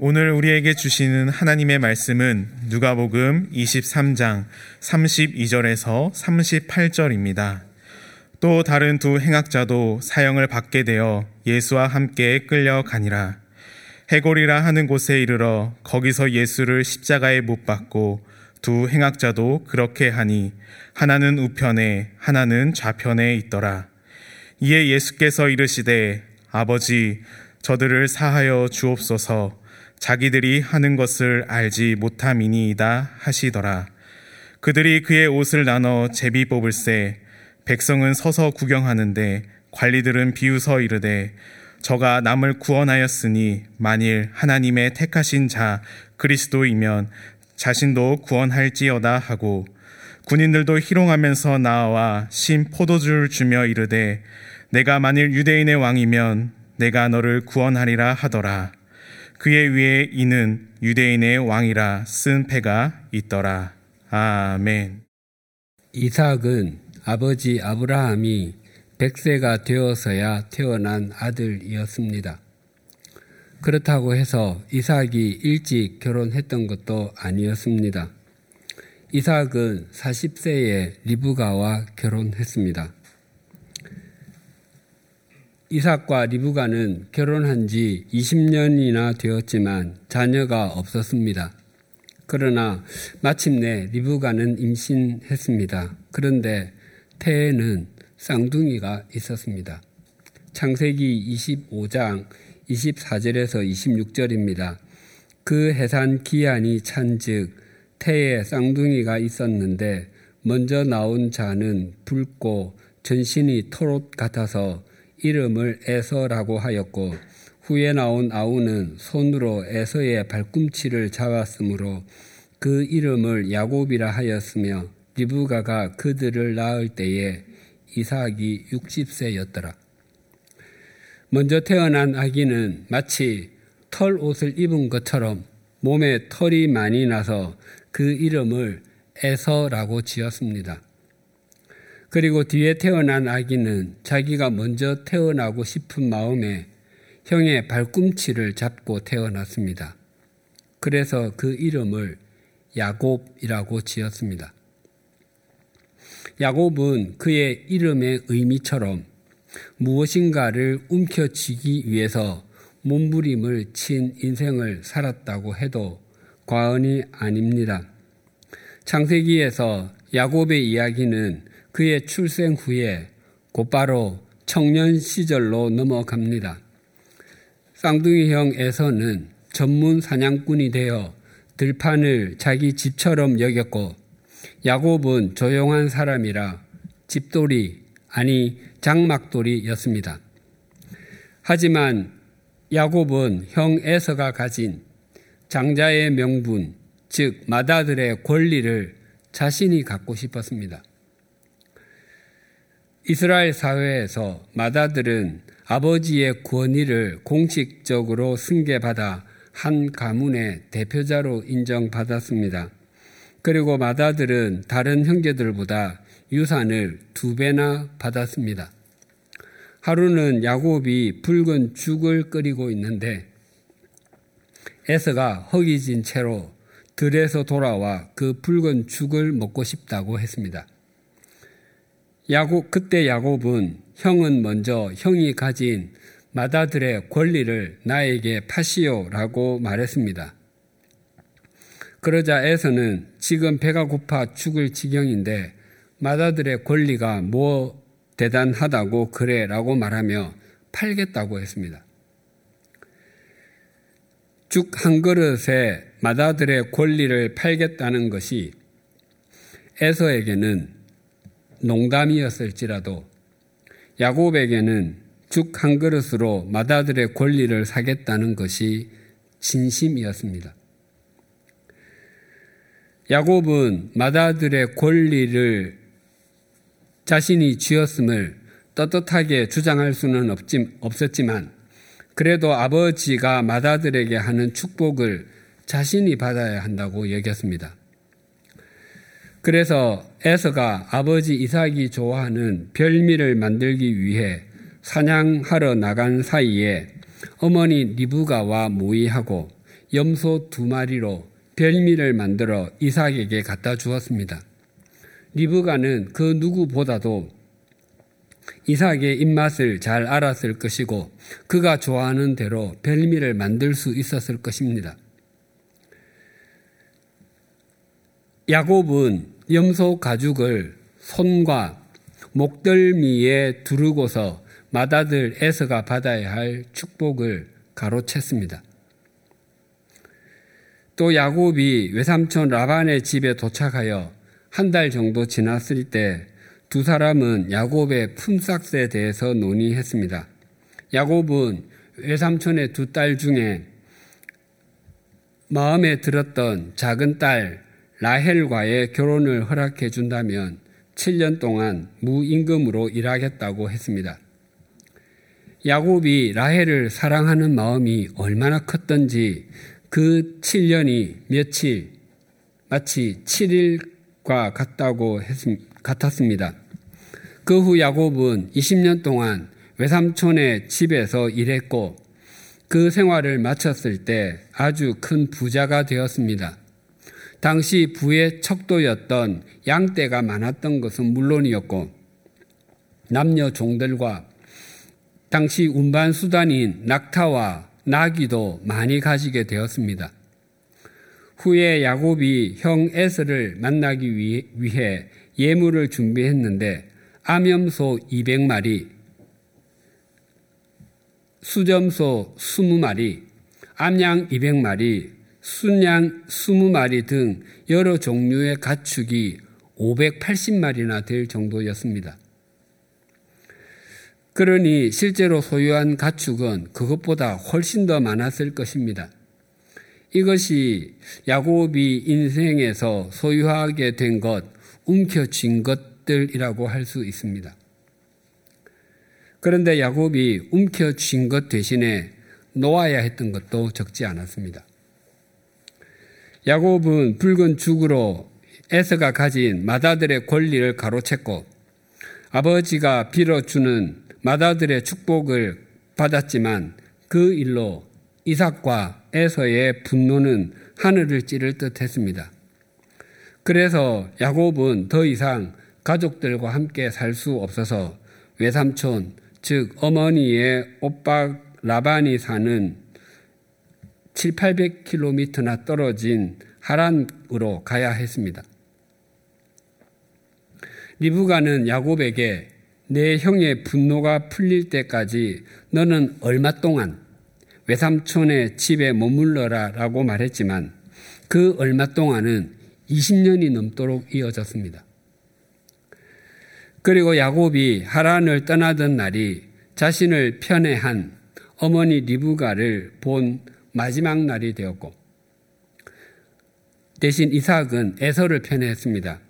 오늘 우리에게 주시는 하나님의 말씀은 누가복음 23장 32절에서 38절입니다. 또 다른 두 행악자도 사형을 받게 되어 예수와 함께 끌려가니라. 해골이라 하는 곳에 이르러 거기서 예수를 십자가에 못 박고 두 행악자도 그렇게 하니 하나는 우편에 하나는 좌편에 있더라. 이에 예수께서 이르시되 아버지 저들을 사하여 주옵소서 자기들이 하는 것을 알지 못함이니이다 하시더라. 그들이 그의 옷을 나눠 제비 뽑을세 백성은 서서 구경하는데 관리들은 비웃어 이르되 저가 남을 구원하였으니 만일 하나님의 택하신 자 그리스도이면 자신도 구원할지어다 하고 군인들도 희롱하면서 나와 신 포도주를 주며 이르되 내가 만일 유대인의 왕이면 내가 너를 구원하리라 하더라. 그의 위에 이는 유대인의 왕이라 쓴 패가 있더라. 아멘. 이삭은 아버지 아브라함이 백세가 되어서야 태어난 아들이었습니다. 그렇다고 해서 이삭이 일찍 결혼했던 것도 아니었습니다. 이삭은 40세에 리브가와 결혼했습니다. 이삭과 리브가는 결혼한 지 20년이나 되었지만 자녀가 없었습니다. 그러나 마침내 리브가는 임신했습니다. 그런데 태에는 쌍둥이가 있었습니다. 창세기 25장 24절에서 26절입니다. 그 해산 기한이 찬즉 태에 쌍둥이가 있었는데 먼저 나온 자는 붉고 전신이 토롯 같아서 이름을 에서라고 하였고 후에 나온 아우는 손으로 에서의 발꿈치를 잡았으므로 그 이름을 야곱이라 하였으며 리브가가 그들을 낳을 때에 이삭이 60세였더라. 먼저 태어난 아기는 마치 털 옷을 입은 것처럼 몸에 털이 많이 나서 그 이름을 에서라고 지었습니다. 그리고 뒤에 태어난 아기는 자기가 먼저 태어나고 싶은 마음에 형의 발꿈치를 잡고 태어났습니다. 그래서 그 이름을 야곱이라고 지었습니다. 야곱은 그의 이름의 의미처럼 무엇인가를 움켜쥐기 위해서 몸부림을 친 인생을 살았다고 해도 과언이 아닙니다. 창세기에서 야곱의 이야기는 그의 출생 후에 곧바로 청년 시절로 넘어갑니다. 쌍둥이형에서는 전문 사냥꾼이 되어 들판을 자기 집처럼 여겼고 야곱은 조용한 사람이라 집돌이 아니 장막돌이였습니다. 하지만 야곱은 형 에서가 가진 장자의 명분, 즉 마다들의 권리를 자신이 갖고 싶었습니다. 이스라엘 사회에서 마다들은 아버지의 권위를 공식적으로 승계받아 한 가문의 대표자로 인정받았습니다. 그리고 마다들은 다른 형제들보다 유산을 두 배나 받았습니다. 하루는 야곱이 붉은 죽을 끓이고 있는데 에서가 허기진 채로 들에서 돌아와 그 붉은 죽을 먹고 싶다고 했습니다. 야곱, 그때 야곱은 형은 먼저 형이 가진 마다들의 권리를 나에게 파시오 라고 말했습니다. 그러자 에서는 지금 배가 고파 죽을 지경인데 마다들의 권리가 뭐 대단하다고 그래 라고 말하며 팔겠다고 했습니다. 죽 한 그릇에 마다들의 권리를 팔겠다는 것이 에서에게는 농담이었을지라도 야곱에게는 죽 한 그릇으로 마다들의 권리를 사겠다는 것이 진심이었습니다. 야곱은 마다들의 권리를 자신이 쥐었음을 떳떳하게 주장할 수는 없었지만 그래도 아버지가 마다들에게 하는 축복을 자신이 받아야 한다고 여겼습니다. 그래서 에서가 아버지 이삭이 좋아하는 별미를 만들기 위해 사냥하러 나간 사이에 어머니 리브가와 모의하고 염소 두 마리로 별미를 만들어 이삭에게 갖다 주었습니다. 리브가는 그 누구보다도 이삭의 입맛을 잘 알았을 것이고 그가 좋아하는 대로 별미를 만들 수 있었을 것입니다. 야곱은 염소 가죽을 손과 목덜미에 두르고서 맏아들 에서가 받아야 할 축복을 가로챘습니다. 또 야곱이 외삼촌 라반의 집에 도착하여 한 달 정도 지났을 때 두 사람은 야곱의 품삯에 대해서 논의했습니다. 야곱은 외삼촌의 두 딸 중에 마음에 들었던 작은 딸 라헬과의 결혼을 허락해 준다면 7년 동안 무임금으로 일하겠다고 했습니다. 야곱이 라헬을 사랑하는 마음이 얼마나 컸던지 그 7년이 며칠, 마치 7일과 같다고 했, 같았습니다. 그 후 야곱은 20년 동안 외삼촌의 집에서 일했고 그 생활을 마쳤을 때 아주 큰 부자가 되었습니다. 당시 부의 척도였던 양떼가 많았던 것은 물론이었고 남녀 종들과 당시 운반 수단인 낙타와 나귀도 많이 가지게 되었습니다. 후에 야곱이 형 에스를 만나기 위해 예물을 준비했는데 암염소 200마리, 수점소 20마리, 암양 200마리, 순양 20마리 등 여러 종류의 가축이 580마리나 될 정도였습니다. 그러니 실제로 소유한 가축은 그것보다 훨씬 더 많았을 것입니다. 이것이 야곱이 인생에서 소유하게 된 것, 움켜쥔 것들이라고 할 수 있습니다. 그런데 야곱이 움켜쥔 것 대신에 놓아야 했던 것도 적지 않았습니다. 야곱은 붉은 죽으로 에서가 가진 마다들의 권리를 가로챘고 아버지가 빌어주는 마다들의 축복을 받았지만 그 일로 이삭과 에서의 분노는 하늘을 찌를 듯 했습니다. 그래서 야곱은 더 이상 가족들과 함께 살 수 없어서 외삼촌, 즉 어머니의 오빠 라반이 사는 7, 800km나 떨어진 하란으로 가야 했습니다. 리브가는 야곱에게 내 형의 분노가 풀릴 때까지 너는 얼마 동안 외삼촌의 집에 머물러라 라고 말했지만 그 얼마 동안은 20년이 넘도록 이어졌습니다. 그리고 야곱이 하란을 떠나던 날이 자신을 편애한 어머니 리브가를 본 마지막 날이 되었고 대신 이삭은 에서를 편애했습니다.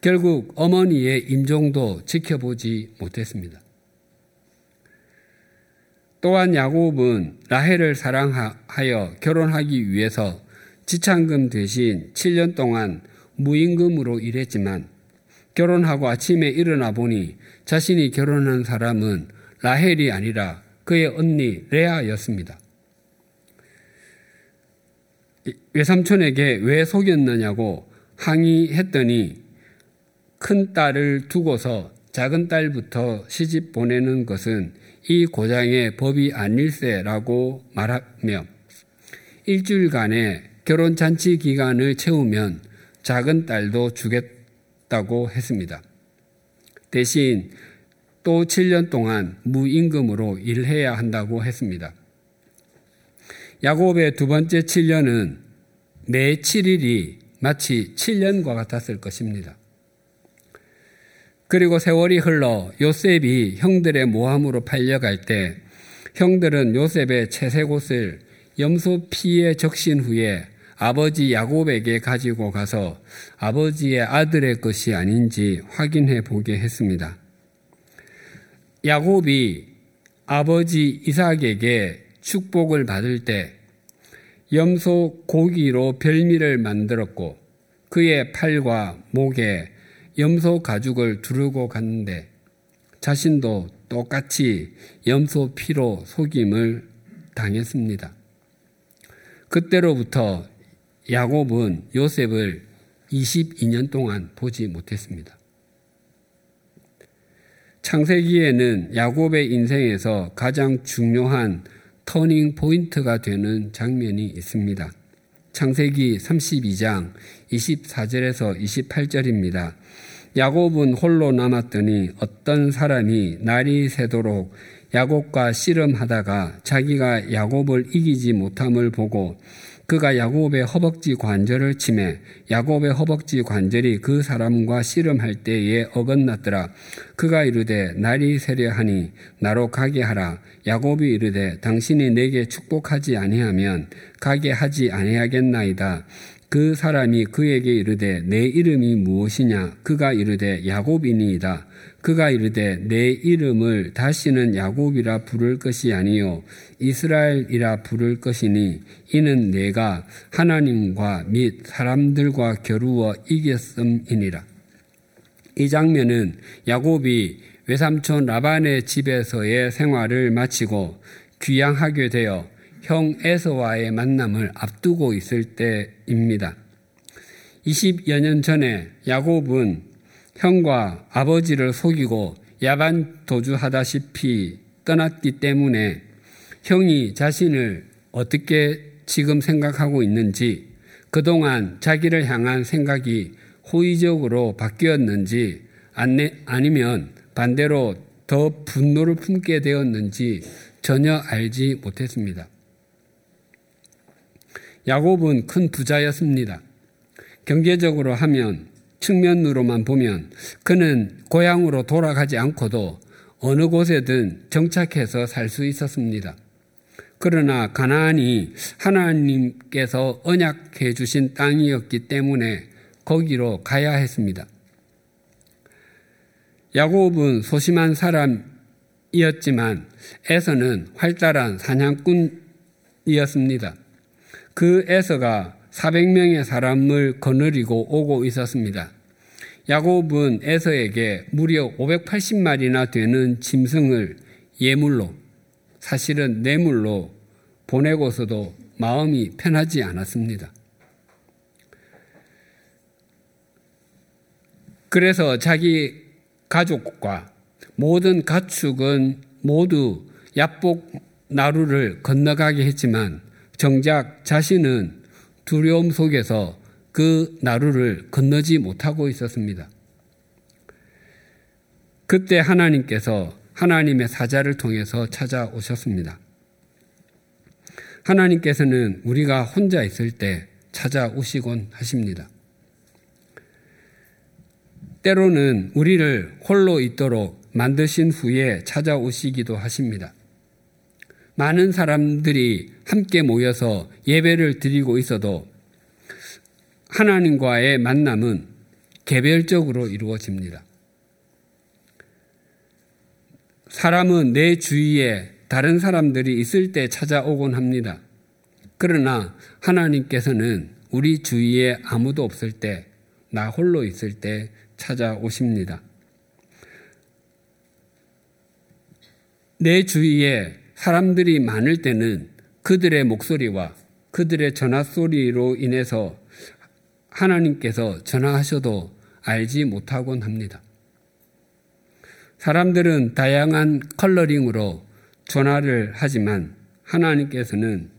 결국 어머니의 임종도 지켜보지 못했습니다. 또한 야곱은 라헬을 사랑하여 결혼하기 위해서 지창금 대신 7년 동안 무임금으로 일했지만 결혼하고 아침에 일어나 보니 자신이 결혼한 사람은 라헬이 아니라 그의 언니 레아였습니다. 외삼촌에게 왜 속였느냐고 항의했더니 큰 딸을 두고서 작은 딸부터 시집 보내는 것은 이 고장의 법이 아닐세라고 말하며 일주일간의 결혼 잔치 기간을 채우면 작은 딸도 주겠다고 했습니다. 대신 또 7년 동안 무임금으로 일해야 한다고 했습니다. 야곱의 두 번째 7년은 매 7일이 마치 7년과 같았을 것입니다. 그리고 세월이 흘러 요셉이 형들의 모함으로 팔려갈 때 형들은 요셉의 채색 옷을 염소 피에 적신 후에 아버지 야곱에게 가지고 가서 아버지의 아들의 것이 아닌지 확인해 보게 했습니다. 야곱이 아버지 이삭에게 축복을 받을 때 염소 고기로 별미를 만들었고 그의 팔과 목에 염소 가죽을 두르고 갔는데 자신도 똑같이 염소 피로 속임을 당했습니다. 그때로부터 야곱은 요셉을 22년 동안 보지 못했습니다. 창세기에는 야곱의 인생에서 가장 중요한 터닝 포인트가 되는 장면이 있습니다. 창세기 32장 24절에서 28절입니다. 야곱은 홀로 남았더니 어떤 사람이 날이 새도록 야곱과 씨름하다가 자기가 야곱을 이기지 못함을 보고 그가 야곱의 허벅지 관절을 치매 야곱의 허벅지 관절이 그 사람과 씨름할 때에 어긋났더라. 그가 이르되 날이 새려 하니 나로 가게 하라. 야곱이 이르되 당신이 내게 축복하지 아니하면 가게 하지 아니하겠나이다. 그 사람이 그에게 이르되 내 이름이 무엇이냐? 그가 이르되 야곱이니이다. 그가 이르되 내 이름을 다시는 야곱이라 부를 것이 아니요 이스라엘이라 부를 것이니 이는 내가 하나님과 및 사람들과 겨루어 이겼음이니라. 이 장면은 야곱이 외삼촌 라반의 집에서의 생활을 마치고 귀향하게 되어 형 에서와의 만남을 앞두고 있을 때입니다. 20여 년 전에 야곱은 형과 아버지를 속이고 야반 도주하다시피 떠났기 때문에 형이 자신을 어떻게 지금 생각하고 있는지 그동안 자기를 향한 생각이 호의적으로 바뀌었는지 아니면 반대로 더 분노를 품게 되었는지 전혀 알지 못했습니다. 야곱은 큰 부자였습니다. 경제적으로 하면 측면으로만 보면 그는 고향으로 돌아가지 않고도 어느 곳에든 정착해서 살 수 있었습니다. 그러나 가나안이 하나님께서 언약해 주신 땅이었기 때문에 거기로 가야 했습니다. 야곱은 소심한 사람이었지만 에서는 활달한 사냥꾼이었습니다. 그 에서가 400명의 사람을 거느리고 오고 있었습니다. 야곱은 에서에게 무려 580마리나 되는 짐승을 예물로 사실은 뇌물로 보내고서도 마음이 편하지 않았습니다. 그래서 자기 가족과 모든 가축은 모두 야복 나루를 건너가게 했지만 정작 자신은 두려움 속에서 그 나루를 건너지 못하고 있었습니다. 그때 하나님께서 하나님의 사자를 통해서 찾아오셨습니다. 하나님께서는 우리가 혼자 있을 때 찾아오시곤 하십니다. 때로는 우리를 홀로 있도록 만드신 후에 찾아오시기도 하십니다. 많은 사람들이 함께 모여서 예배를 드리고 있어도 하나님과의 만남은 개별적으로 이루어집니다. 사람은 내 주위에 다른 사람들이 있을 때 찾아오곤 합니다. 그러나 하나님께서는 우리 주위에 아무도 없을 때, 나 홀로 있을 때 찾아오십니다. 내 주위에 사람들이 많을 때는 그들의 목소리와 그들의 전화 소리로 인해서 하나님께서 전화하셔도 알지 못하곤 합니다. 사람들은 다양한 컬러링으로 전화를 하지만 하나님께서는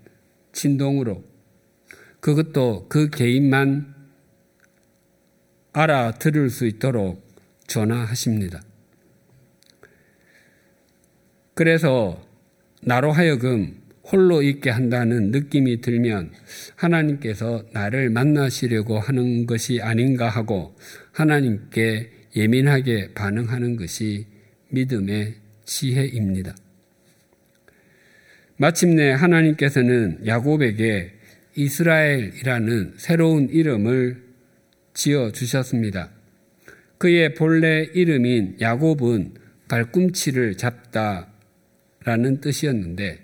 진동으로 그것도 그 개인만 알아들을 수 있도록 전화하십니다. 그래서 나로 하여금 홀로 있게 한다는 느낌이 들면 하나님께서 나를 만나시려고 하는 것이 아닌가 하고 하나님께 예민하게 반응하는 것이 믿음의 지혜입니다. 마침내 하나님께서는 야곱에게 이스라엘이라는 새로운 이름을 지어 주셨습니다. 그의 본래 이름인 야곱은 발꿈치를 잡다 라는 뜻이었는데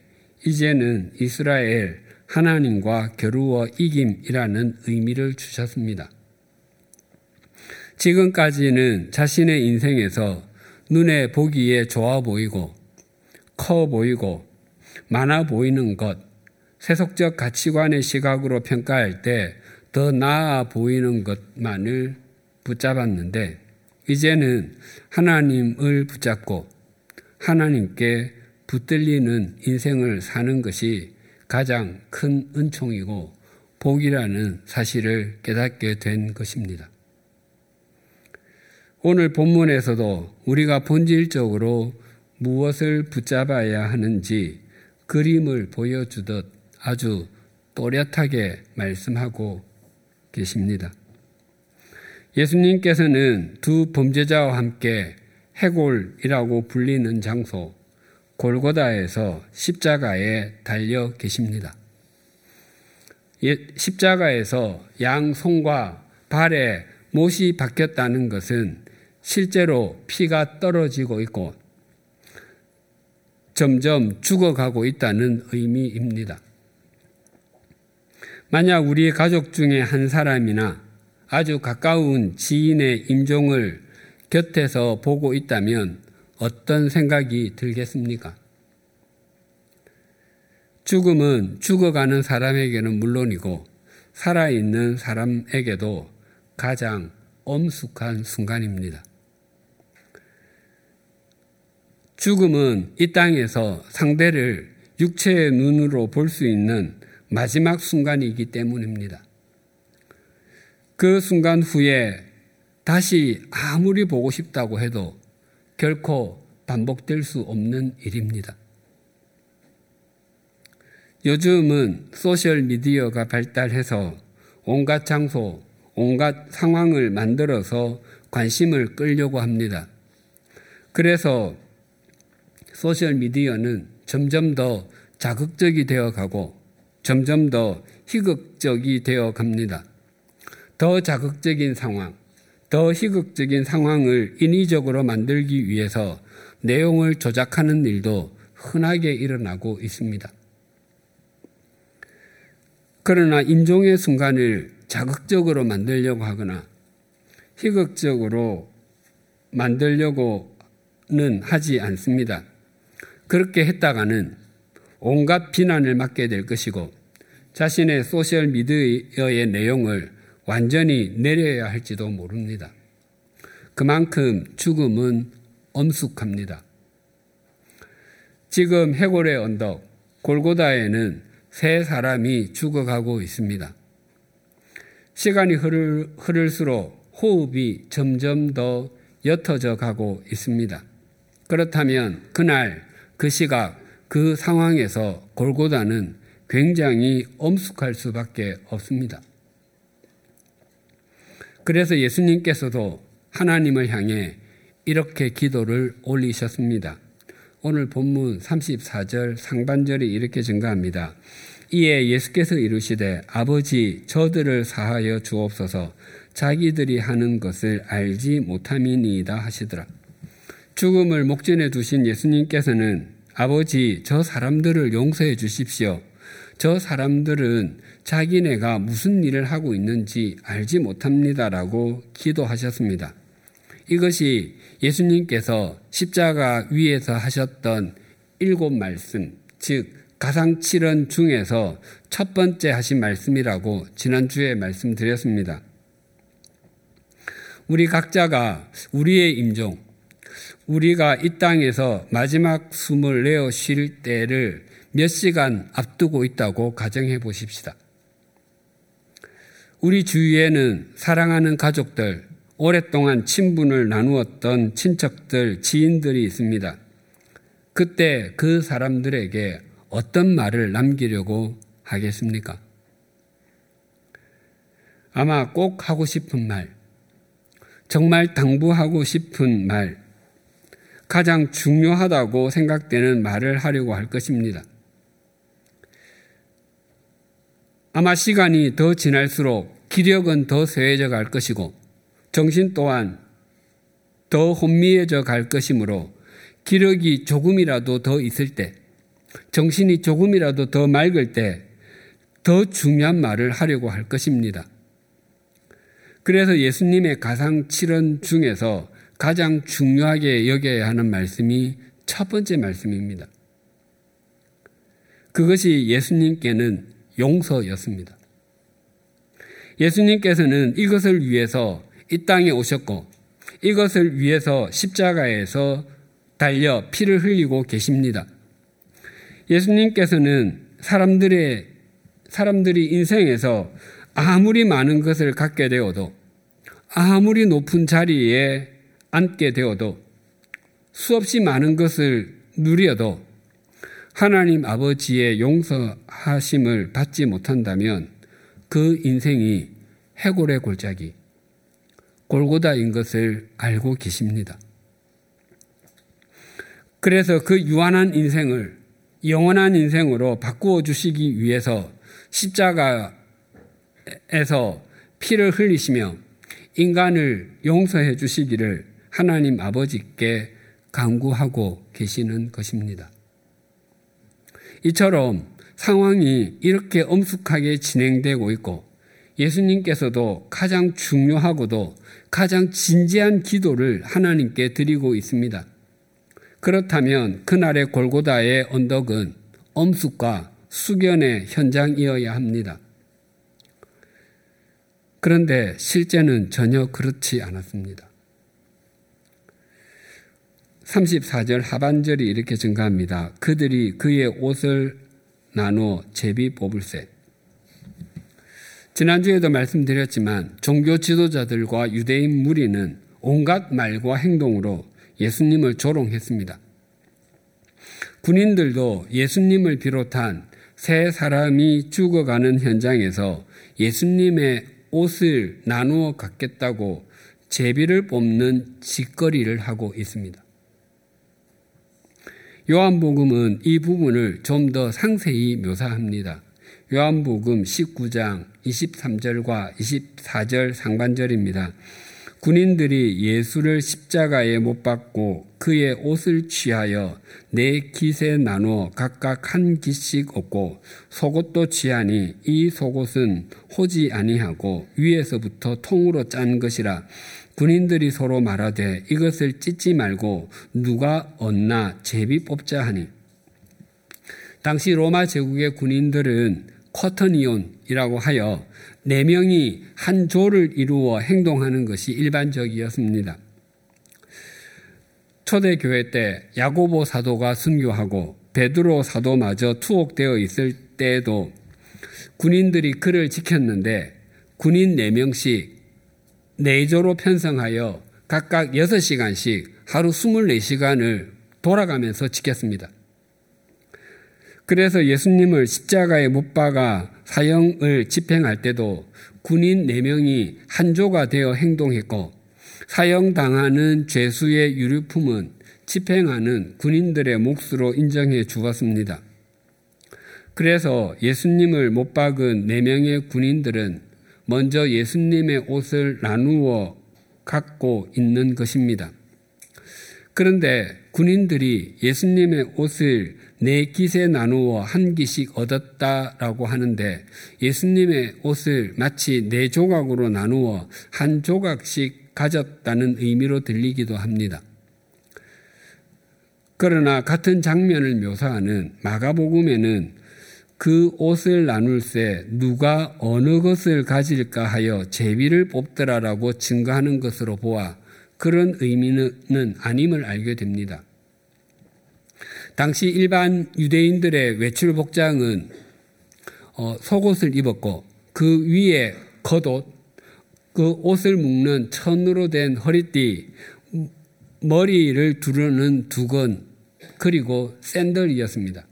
이제는 이스라엘 하나님과 겨루어 이김이라는 의미를 주셨습니다. 지금까지는 자신의 인생에서 눈에 보기에 좋아 보이고 커 보이고 많아 보이는 것, 세속적 가치관의 시각으로 평가할 때 더 나아 보이는 것만을 붙잡았는데 이제는 하나님을 붙잡고 하나님께 붙들리는 인생을 사는 것이 가장 큰 은총이고 복이라는 사실을 깨닫게 된 것입니다. 오늘 본문에서도 우리가 본질적으로 무엇을 붙잡아야 하는지 그림을 보여주듯 아주 또렷하게 말씀하고 계십니다. 예수님께서는 두 범죄자와 함께 해골이라고 불리는 장소 골고다에서 십자가에 달려 계십니다. 예, 십자가에서 양 손과 발에 못이 박혔다는 것은 실제로 피가 떨어지고 있고 점점 죽어가고 있다는 의미입니다. 만약 우리 가족 중에 한 사람이나 아주 가까운 지인의 임종을 곁에서 보고 있다면 어떤 생각이 들겠습니까? 죽음은 죽어가는 사람에게는 물론이고 살아있는 사람에게도 가장 엄숙한 순간입니다. 죽음은 이 땅에서 상대를 육체의 눈으로 볼 수 있는 마지막 순간이기 때문입니다. 그 순간 후에 다시 아무리 보고 싶다고 해도 결코 반복될 수 없는 일입니다. 요즘은 소셜 미디어가 발달해서 온갖 장소, 온갖 상황을 만들어서 관심을 끌려고 합니다. 그래서 소셜 미디어는 점점 더 자극적이 되어 가고 점점 더 희극적이 되어 갑니다. 더 자극적인 상황, 더 희극적인 상황을 인위적으로 만들기 위해서 내용을 조작하는 일도 흔하게 일어나고 있습니다. 그러나 임종의 순간을 자극적으로 만들려고 하거나 희극적으로 만들려고는 하지 않습니다. 그렇게 했다가는 온갖 비난을 맞게 될 것이고 자신의 소셜 미디어의 내용을 완전히 내려야 할지도 모릅니다. 그만큼 죽음은 엄숙합니다. 지금 해골의 언덕 골고다에는 세 사람이 죽어가고 있습니다. 시간이 흐를, 흐를수록 호흡이 점점 더 옅어져 가고 있습니다. 그렇다면 그날 그 시각 그 상황에서 골고다는 굉장히 엄숙할 수밖에 없습니다. 그래서 예수님께서도 하나님을 향해 이렇게 기도를 올리셨습니다. 오늘 본문 34절 상반절이 이렇게 증가합니다. 이에 예수께서 이르시되 아버지 저들을 사하여 주옵소서 자기들이 하는 것을 알지 못함이니이다 하시더라. 죽음을 목전에 두신 예수님께서는 아버지 저 사람들을 용서해 주십시오. 저 사람들은 자기네가 무슨 일을 하고 있는지 알지 못합니다라고 기도하셨습니다. 이것이 예수님께서 십자가 위에서 하셨던 일곱 말씀, 즉 가상칠언 중에서 첫 번째 하신 말씀이라고 지난주에 말씀드렸습니다. 우리 각자가 우리의 임종, 우리가 이 땅에서 마지막 숨을 내어 쉴 때를 몇 시간 앞두고 있다고 가정해 보십시다. 우리 주위에는 사랑하는 가족들, 오랫동안 친분을 나누었던 친척들, 지인들이 있습니다. 그때 그 사람들에게 어떤 말을 남기려고 하겠습니까? 아마 꼭 하고 싶은 말, 정말 당부하고 싶은 말, 가장 중요하다고 생각되는 말을 하려고 할 것입니다. 아마 시간이 더 지날수록 기력은 더 쇠해져 갈 것이고 정신 또한 더 혼미해져 갈 것이므로 기력이 조금이라도 더 있을 때, 정신이 조금이라도 더 맑을 때 더 중요한 말을 하려고 할 것입니다. 그래서 예수님의 가상 칠언 중에서 가장 중요하게 여겨야 하는 말씀이 첫 번째 말씀입니다. 그것이 예수님께는 용서였습니다. 예수님께서는 이것을 위해서 이 땅에 오셨고 이것을 위해서 십자가에서 달려 피를 흘리고 계십니다. 예수님께서는 사람들의 사람들이 인생에서 아무리 많은 것을 갖게 되어도 아무리 높은 자리에 앉게 되어도 수없이 많은 것을 누려도 하나님 아버지의 용서하심을 받지 못한다면 그 인생이 해골의 골짜기, 골고다인 것을 알고 계십니다. 그래서 그 유한한 인생을 영원한 인생으로 바꾸어 주시기 위해서 십자가에서 피를 흘리시며 인간을 용서해 주시기를 하나님 아버지께 강구하고 계시는 것입니다. 이처럼 상황이 이렇게 엄숙하게 진행되고 있고 예수님께서도 가장 중요하고도 가장 진지한 기도를 하나님께 드리고 있습니다. 그렇다면 그날의 골고다의 언덕은 엄숙과 수견의 현장이어야 합니다. 그런데 실제는 전혀 그렇지 않았습니다. 34절 하반절이 이렇게 증가합니다. 그들이 그의 옷을 나누어 제비 뽑을세. 지난주에도 말씀드렸지만 종교 지도자들과 유대인 무리는 온갖 말과 행동으로 예수님을 조롱했습니다. 군인들도 예수님을 비롯한 세 사람이 죽어가는 현장에서 예수님의 옷을 나누어 갖겠다고 제비를 뽑는 짓거리를 하고 있습니다. 요한복음은 이 부분을 좀 더 상세히 묘사합니다. 요한복음 19장 23절과 24절 상반절입니다. 군인들이 예수를 십자가에 못 박고 그의 옷을 취하여 네 깃에 나누어 각각 한 깃씩 얻고 속옷도 취하니 이 속옷은 호지 아니하고 위에서부터 통으로 짠 것이라 군인들이 서로 말하되 이것을 찢지 말고 누가 얻나 제비 뽑자 하니 당시 로마 제국의 군인들은 커터니온이라고 하여 네 명이 한 조를 이루어 행동하는 것이 일반적이었습니다. 초대 교회 때 야고보 사도가 순교하고 베드로 사도마저 투옥되어 있을 때에도 군인들이 그를 지켰는데 군인 4명씩 네조로 편성하여 각각 6시간씩 하루 24시간을 돌아가면서 지켰습니다. 그래서 예수님을 십자가에 못 박아 사형을 집행할 때도 군인 4명이 한조가 되어 행동했고 사형당하는 죄수의 유류품은 집행하는 군인들의 몫으로 인정해 주었습니다. 그래서 예수님을 못 박은 4명의 군인들은 먼저 예수님의 옷을 나누어 갖고 있는 것입니다. 그런데 군인들이 예수님의 옷을 네 깃에 나누어 한 기씩 얻었다라고 하는데 예수님의 옷을 마치 네 조각으로 나누어 한 조각씩 가졌다는 의미로 들리기도 합니다. 그러나 같은 장면을 묘사하는 마가복음에는 그 옷을 나눌 새 누가 어느 것을 가질까 하여 제비를 뽑더라라고 증거하는 것으로 보아 그런 의미는 아님을 알게 됩니다. 당시 일반 유대인들의 외출 복장은 어, 속옷을 입었고 그 위에 겉옷, 그 옷을 묶는 천으로 된 허리띠, 머리를 두르는 두건, 그리고 샌들이었습니다.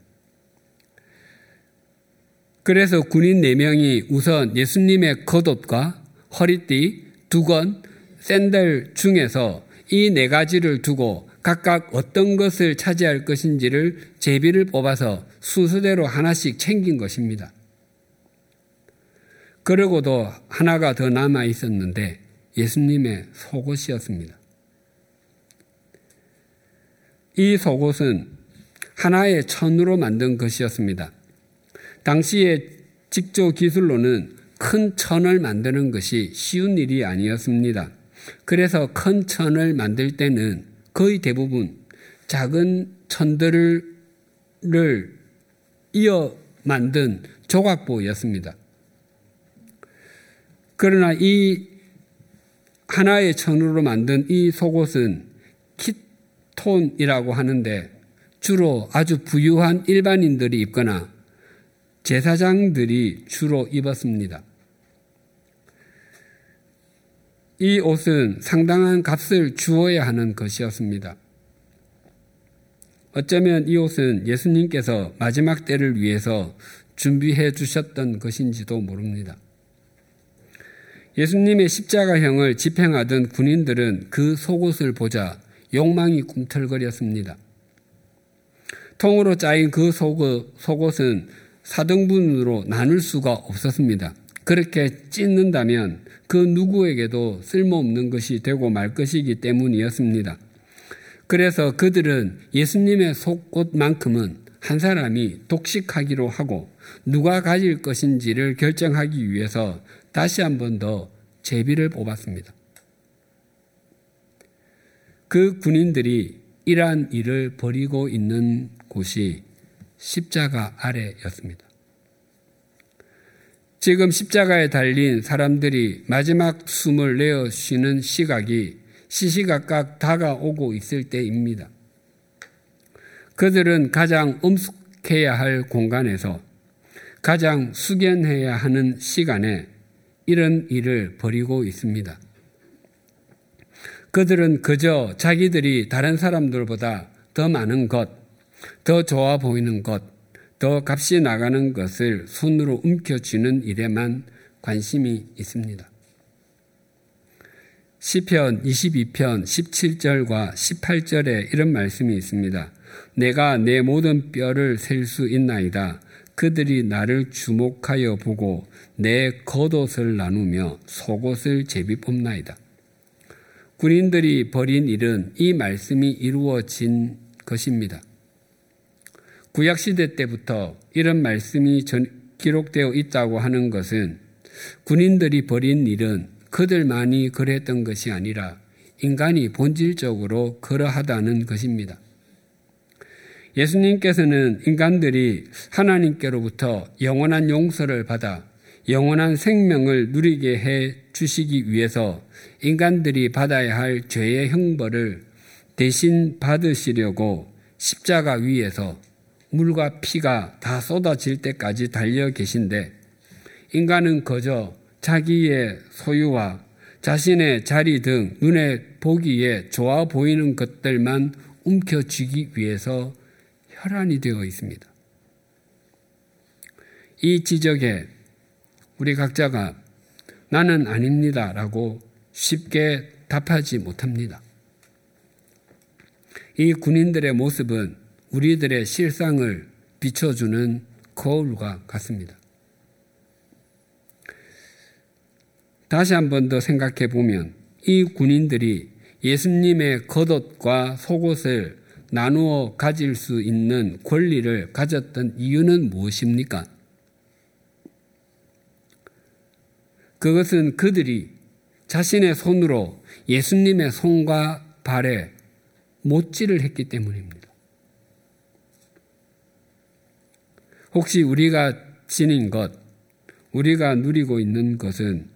그래서 군인 4명이 우선 예수님의 겉옷과 허리띠, 두건, 샌들 중에서 이 네 가지를 두고 각각 어떤 것을 차지할 것인지를 제비를 뽑아서 순서대로 하나씩 챙긴 것입니다. 그러고도 하나가 더 남아 있었는데 예수님의 속옷이었습니다. 이 속옷은 하나의 천으로 만든 것이었습니다. 당시의 직조 기술로는 큰 천을 만드는 것이 쉬운 일이 아니었습니다. 그래서 큰 천을 만들 때는 거의 대부분 작은 천들을 이어 만든 조각보였습니다. 그러나 이 하나의 천으로 만든 이 속옷은 키톤이라고 하는데 주로 아주 부유한 일반인들이 입거나 제사장들이 주로 입었습니다. 이 옷은 상당한 값을 주어야 하는 것이었습니다. 어쩌면 이 옷은 예수님께서 마지막 때를 위해서 준비해 주셨던 것인지도 모릅니다. 예수님의 십자가형을 집행하던 군인들은 그 속옷을 보자 욕망이 꿈틀거렸습니다. 통으로 짜인 그 속옷은 사등분으로 나눌 수가 없었습니다. 그렇게 찢는다면 그 누구에게도 쓸모없는 것이 되고 말 것이기 때문이었습니다. 그래서 그들은 예수님의 속옷만큼은 한 사람이 독식하기로 하고 누가 가질 것인지를 결정하기 위해서 다시 한 번 더 제비를 뽑았습니다. 그 군인들이 이러한 일을 벌이고 있는 곳이 십자가 아래였습니다. 지금 십자가에 달린 사람들이 마지막 숨을 내어 쉬는 시각이 시시각각 다가오고 있을 때입니다. 그들은 가장 엄숙해야 할 공간에서 가장 숙연해야 하는 시간에 이런 일을 벌이고 있습니다. 그들은 그저 자기들이 다른 사람들보다 더 많은 것, 더 좋아 보이는 것, 더 값이 나가는 것을 손으로 움켜쥐는 일에만 관심이 있습니다. 시편 22편 17절과 18절에 이런 말씀이 있습니다. 내가 내 모든 뼈를 셀 수 있나이다. 그들이 나를 주목하여 보고 내 겉옷을 나누며 속옷을 제비 뽑나이다. 군인들이 벌인 일은 이 말씀이 이루어진 것입니다. 구약시대 때부터 이런 말씀이 기록되어 있다고 하는 것은 군인들이 벌인 일은 그들만이 그랬던 것이 아니라 인간이 본질적으로 그러하다는 것입니다. 예수님께서는 인간들이 하나님께로부터 영원한 용서를 받아 영원한 생명을 누리게 해 주시기 위해서 인간들이 받아야 할 죄의 형벌을 대신 받으시려고 십자가 위에서 물과 피가 다 쏟아질 때까지 달려 계신데 인간은 그저 자기의 소유와 자신의 자리 등 눈에 보기에 좋아 보이는 것들만 움켜쥐기 위해서 혈안이 되어 있습니다. 이 지적에 우리 각자가 나는 아닙니다 라고 쉽게 답하지 못합니다. 이 군인들의 모습은 우리들의 실상을 비춰주는 거울과 같습니다. 다시 한 번 더 생각해 보면 이 군인들이 예수님의 겉옷과 속옷을 나누어 가질 수 있는 권리를 가졌던 이유는 무엇입니까? 그것은 그들이 자신의 손으로 예수님의 손과 발에 못질을 했기 때문입니다. 혹시 우리가 지닌 것, 우리가 누리고 있는 것은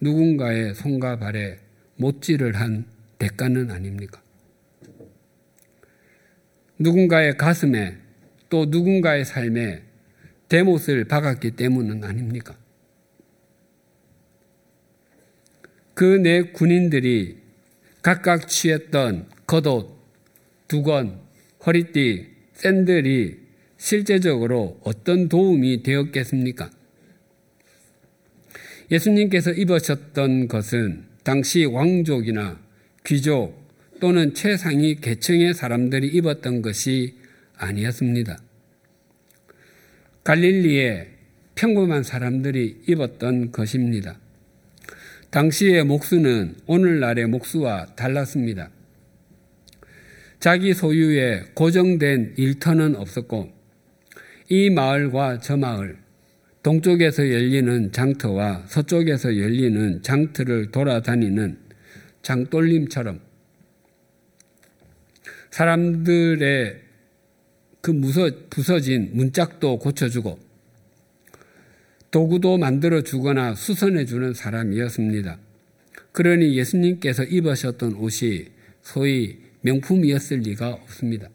누군가의 손과 발에 못질을 한 대가는 아닙니까? 누군가의 가슴에 또 누군가의 삶에 대못을 박았기 때문은 아닙니까? 그네 군인들이 각각 취했던 겉옷, 두건, 허리띠, 샌들이 실제적으로 어떤 도움이 되었겠습니까? 예수님께서 입으셨던 것은 당시 왕족이나 귀족 또는 최상위 계층의 사람들이 입었던 것이 아니었습니다. 갈릴리에 평범한 사람들이 입었던 것입니다. 당시의 목수는 오늘날의 목수와 달랐습니다. 자기 소유의 고정된 일터는 없었고 이 마을과 저 마을, 동쪽에서 열리는 장터와 서쪽에서 열리는 장터를 돌아다니는 장돌림처럼 사람들의 그 무서, 부서진 문짝도 고쳐주고 도구도 만들어 주거나 수선해 주는 사람이었습니다. 그러니 예수님께서 입으셨던 옷이 소위 명품이었을 리가 없습니다.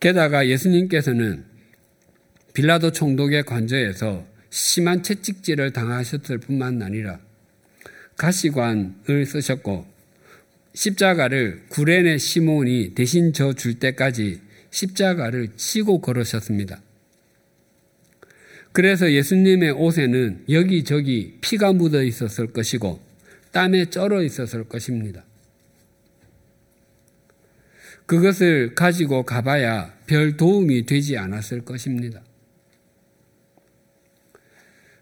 게다가 예수님께서는 빌라도 총독의 관저에서 심한 채찍질을 당하셨을 뿐만 아니라 가시관을 쓰셨고 십자가를 구레네 시몬이 대신 져 줄 때까지 십자가를 치고 걸으셨습니다. 그래서 예수님의 옷에는 여기저기 피가 묻어 있었을 것이고 땀에 쩔어 있었을 것입니다. 그것을 가지고 가봐야 별 도움이 되지 않았을 것입니다.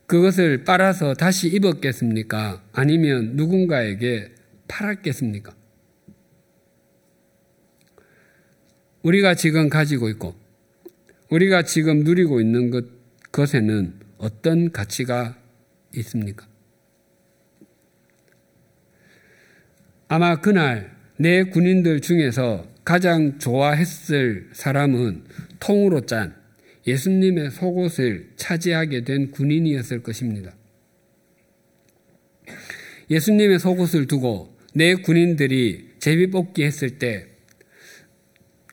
그것을 빨아서 다시 입었겠습니까? 아니면 누군가에게 팔았겠습니까? 우리가 지금 가지고 있고, 우리가 지금 누리고 있는 것, 것에는 어떤 가치가 있습니까? 아마 그날 내 군인들 중에서 가장 좋아했을 사람은 통으로 짠 예수님의 속옷을 차지하게 된 군인이었을 것입니다. 예수님의 속옷을 두고 내 군인들이 제비뽑기 했을 때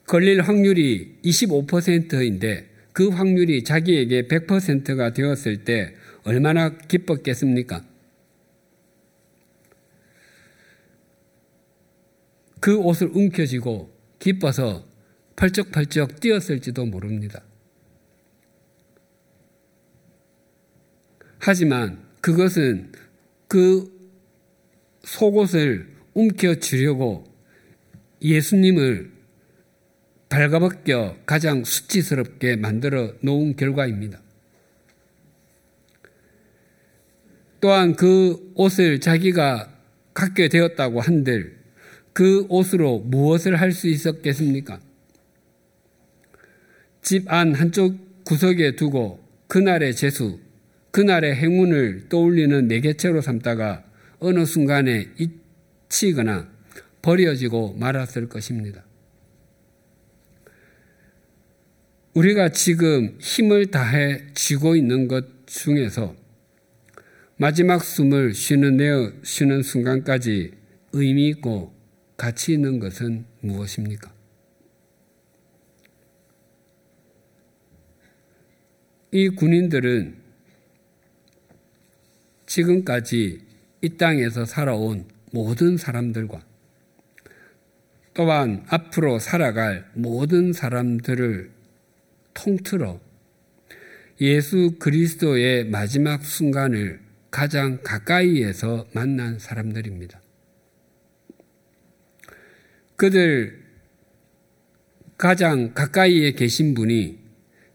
걸릴 확률이 25%인데 그 확률이 자기에게 100%가 되었을 때 얼마나 기뻤겠습니까? 그 옷을 움켜쥐고 기뻐서 펄쩍펄쩍 뛰었을지도 모릅니다. 하지만 그것은 그 속옷을 움켜쥐려고 예수님을 발가벗겨 가장 수치스럽게 만들어 놓은 결과입니다. 또한 그 옷을 자기가 갖게 되었다고 한들 그 옷으로 무엇을 할 수 있었겠습니까? 집 안 한쪽 구석에 두고 그날의 재수, 그날의 행운을 떠올리는 매개체로 삼다가 어느 순간에 잊히거나 버려지고 말았을 것입니다. 우리가 지금 힘을 다해 쥐고 있는 것 중에서 마지막 숨을 쉬는 내어 쉬는 순간까지 의미 있고 가치 있는 것은 무엇입니까? 이 군인들은 지금까지 이 땅에서 살아온 모든 사람들과 또한 앞으로 살아갈 모든 사람들을 통틀어 예수 그리스도의 마지막 순간을 가장 가까이에서 만난 사람들입니다. 그들 가장 가까이에 계신 분이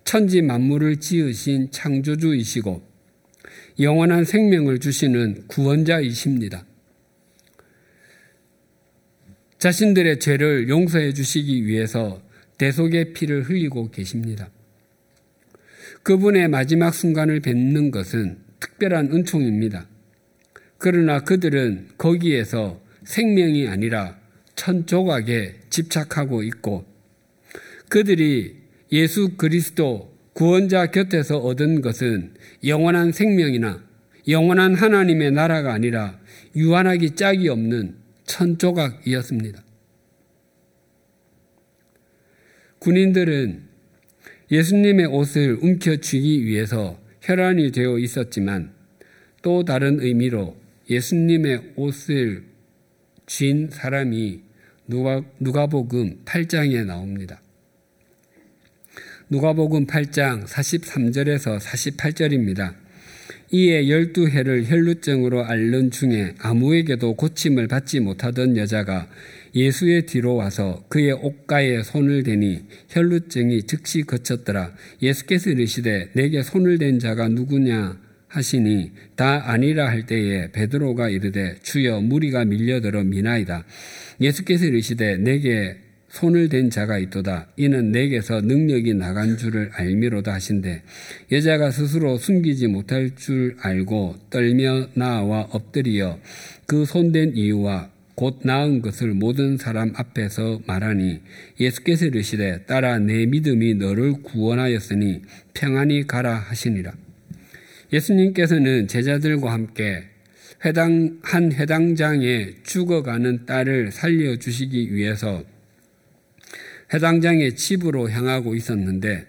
천지 만물을 지으신 창조주이시고 영원한 생명을 주시는 구원자이십니다. 자신들의 죄를 용서해 주시기 위해서 대속의 피를 흘리고 계십니다. 그분의 마지막 순간을 뵙는 것은 특별한 은총입니다. 그러나 그들은 거기에서 생명이 아니라 천 조각에 집착하고 있고 그들이 예수 그리스도 구원자 곁에서 얻은 것은 영원한 생명이나 영원한 하나님의 나라가 아니라 유한하기 짝이 없는 천 조각이었습니다. 군인들은 예수님의 옷을 움켜쥐기 위해서 혈안이 되어 있었지만 또 다른 의미로 예수님의 옷을 쥔 사람이 누가, 누가 복음 8장에 나옵니다. 누가복음 8장 43절에서 48절입니다. 이에 열두 해를 혈루증으로 앓는 중에 아무에게도 고침을 받지 못하던 여자가 예수의 뒤로 와서 그의 옷가에 손을 대니 혈루증이 즉시 그쳤더라. 예수께서 이르시되 내게 손을 댄 자가 누구냐 하시니 다 아니라 할 때에 베드로가 이르되 주여 무리가 밀려들어 미나이다. 예수께서 이르시되 내게 손을 댄 자가 있도다. 이는 내게서 능력이 나간 줄을 알미로다 하신데 여자가 스스로 숨기지 못할 줄 알고 떨며 나와 엎드리어 그 손댄 이유와 곧 나은 것을 모든 사람 앞에서 말하니 예수께서 이르시되 따라 내 믿음이 너를 구원하였으니 평안히 가라 하시니라. 예수님께서는 제자들과 함께 회당 한 회당장에 죽어가는 딸을 살려 주시기 위해서 회당장의 집으로 향하고 있었는데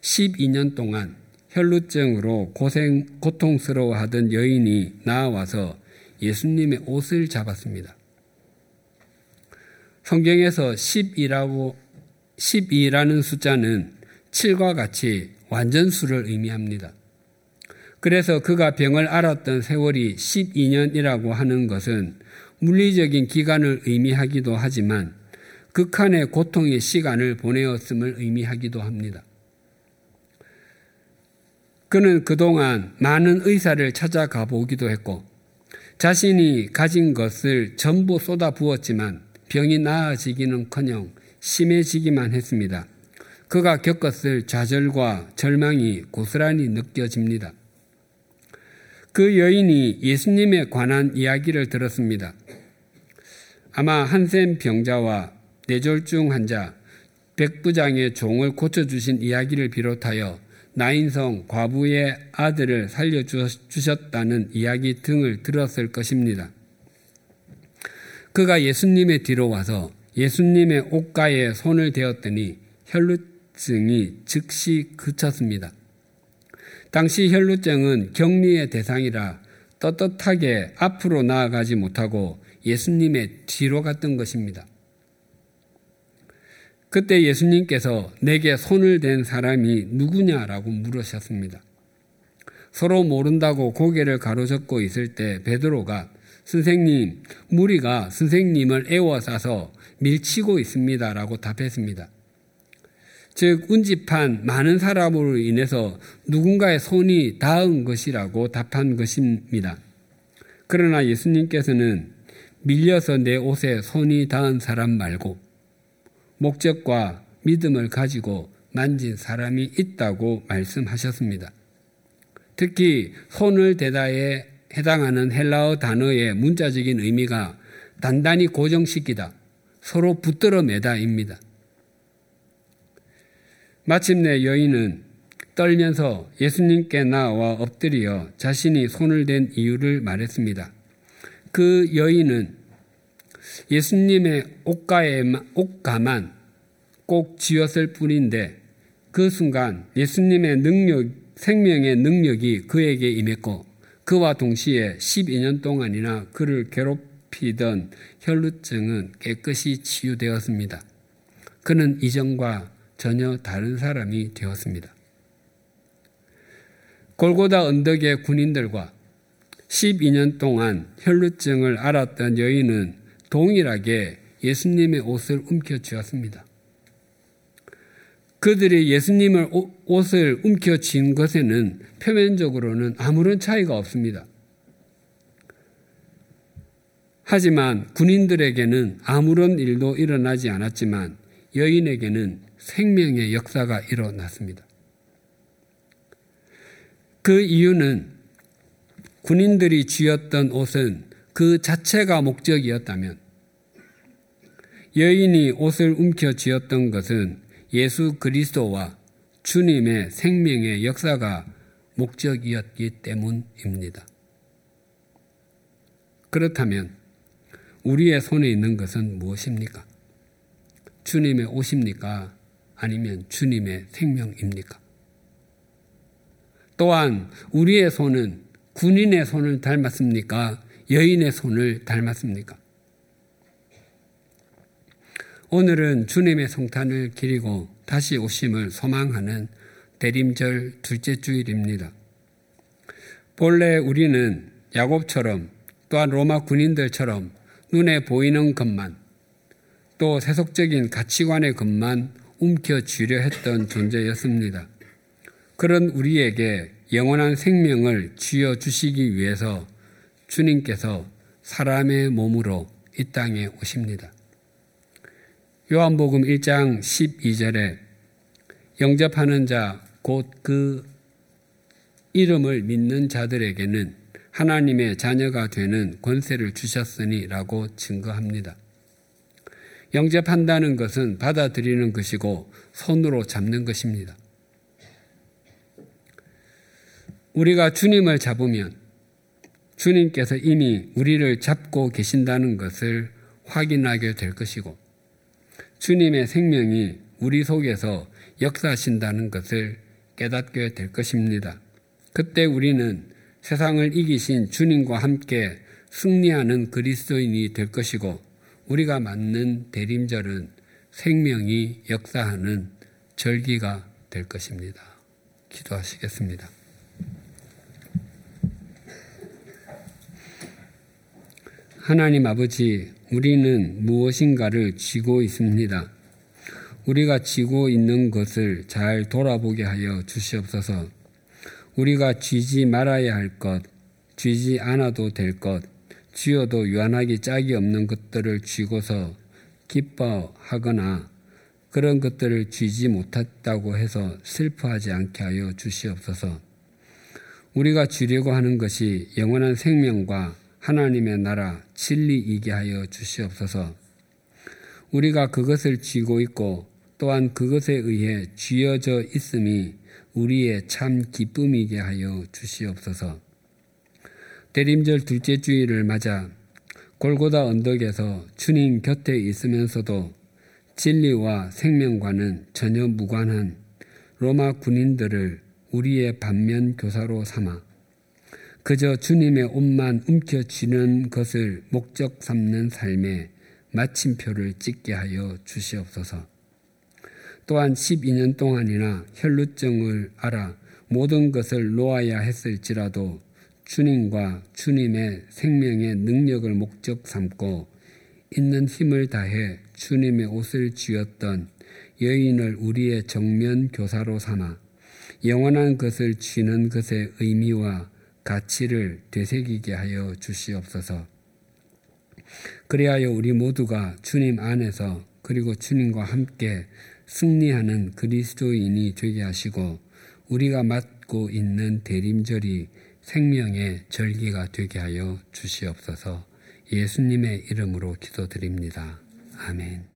12년 동안 혈루증으로 고생 고통스러워하던 여인이 나와서 예수님의 옷을 잡았습니다. 성경에서 12라고 12라는 숫자는 7과 같이 완전수를 의미합니다. 그래서 그가 병을 앓았던 세월이 12년이라고 하는 것은 물리적인 기간을 의미하기도 하지만 극한의 고통의 시간을 보내었음을 의미하기도 합니다. 그는 그동안 많은 의사를 찾아가 보기도 했고 자신이 가진 것을 전부 쏟아 부었지만 병이 나아지기는 커녕 심해지기만 했습니다. 그가 겪었을 좌절과 절망이 고스란히 느껴집니다. 그 여인이 예수님에 관한 이야기를 들었습니다. 아마 한센 병자와 뇌졸중 환자, 백부장의 종을 고쳐주신 이야기를 비롯하여 나인성 과부의 아들을 살려주셨다는 이야기 등을 들었을 것입니다. 그가 예수님의 뒤로 와서 예수님의 옷가에 손을 대었더니 혈루증이 즉시 그쳤습니다. 당시 혈루증은 격리의 대상이라 떳떳하게 앞으로 나아가지 못하고 예수님의 뒤로 갔던 것입니다. 그때 예수님께서 내게 손을 댄 사람이 누구냐라고 물으셨습니다. 서로 모른다고 고개를 가로젓고 있을 때 베드로가 선생님, 무리가 선생님을 애워싸서 밀치고 있습니다라고 답했습니다. 즉, 운집한 많은 사람으로 인해서 누군가의 손이 닿은 것이라고 답한 것입니다. 그러나 예수님께서는 밀려서 내 옷에 손이 닿은 사람 말고 목적과 믿음을 가지고 만진 사람이 있다고 말씀하셨습니다. 특히 손을 대다에 해당하는 헬라어 단어의 문자적인 의미가 단단히 고정시키다, 서로 붙들어 매다입니다. 마침내 여인은 떨면서 예수님께 나와 엎드려 자신이 손을 댄 이유를 말했습니다. 그 여인은 예수님의 옷가만 꼭 쥐었을 뿐인데 그 순간 예수님의 능력, 생명의 능력이 그에게 임했고 그와 동시에 12년 동안이나 그를 괴롭히던 혈루증은 깨끗이 치유되었습니다. 그는 이전과 전혀 다른 사람이 되었습니다. 골고다 언덕의 군인들과 12년 동안 혈루증을 앓았던 여인은 동일하게 예수님의 옷을 움켜쥐었습니다. 그들이 예수님을 옷을 움켜쥔 것에는 표면적으로는 아무런 차이가 없습니다. 하지만 군인들에게는 아무런 일도 일어나지 않았지만 여인에게는 생명의 역사가 일어났습니다. 그 이유는 군인들이 쥐었던 옷은 그 자체가 목적이었다면 여인이 옷을 움켜 쥐었던 것은 예수 그리스도와 주님의 생명의 역사가 목적이었기 때문입니다. 그렇다면 우리의 손에 있는 것은 무엇입니까? 주님의 옷입니까? 아니면 주님의 생명입니까? 또한 우리의 손은 군인의 손을 닮았습니까? 여인의 손을 닮았습니까? 오늘은 주님의 성탄을 기리고 다시 오심을 소망하는 대림절 둘째 주일입니다. 본래 우리는 야곱처럼 또한 로마 군인들처럼 눈에 보이는 것만 또 세속적인 가치관의 것만 움켜쥐려 했던 존재였습니다. 그런 우리에게 영원한 생명을 쥐어 주시기 위해서 주님께서 사람의 몸으로 이 땅에 오십니다. 요한복음 1장 12절에 영접하는 자, 곧 그 이름을 믿는 자들에게는 하나님의 자녀가 되는 권세를 주셨으니라고 증거합니다. 영접한다는 것은 받아들이는 것이고 손으로 잡는 것입니다. 우리가 주님을 잡으면 주님께서 이미 우리를 잡고 계신다는 것을 확인하게 될 것이고 주님의 생명이 우리 속에서 역사하신다는 것을 깨닫게 될 것입니다. 그때 우리는 세상을 이기신 주님과 함께 승리하는 그리스도인이 될 것이고 우리가 맞는 대림절은 생명이 역사하는 절기가 될 것입니다. 기도하시겠습니다. 하나님 아버지, 우리는 무엇인가를 쥐고 있습니다. 우리가 쥐고 있는 것을 잘 돌아보게 하여 주시옵소서. 우리가 쥐지 말아야 할 것, 쥐지 않아도 될 것, 쥐어도 유한하기 짝이 없는 것들을 쥐고서 기뻐하거나 그런 것들을 쥐지 못했다고 해서 슬퍼하지 않게 하여 주시옵소서. 우리가 쥐려고 하는 것이 영원한 생명과 하나님의 나라 진리이게 하여 주시옵소서. 우리가 그것을 쥐고 있고 또한 그것에 의해 쥐어져 있음이 우리의 참 기쁨이게 하여 주시옵소서. 대림절 둘째 주일을 맞아 골고다 언덕에서 주님 곁에 있으면서도 진리와 생명과는 전혀 무관한 로마 군인들을 우리의 반면 교사로 삼아 그저 주님의 옷만 움켜쥐는 것을 목적 삼는 삶에 마침표를 찍게 하여 주시옵소서. 또한 12년 동안이나 혈루증을 알아 모든 것을 놓아야 했을지라도 주님과 주님의 생명의 능력을 목적 삼고 있는 힘을 다해 주님의 옷을 쥐었던 여인을 우리의 정면 교사로 삼아 영원한 것을 쥐는 것의 의미와 가치를 되새기게 하여 주시옵소서. 그리하여 우리 모두가 주님 안에서 그리고 주님과 함께 승리하는 그리스도인이 되게 하시고 우리가 맞고 있는 대림절이 생명의 절기가 되게 하여 주시옵소서 예수님의 이름으로 기도드립니다. 아멘.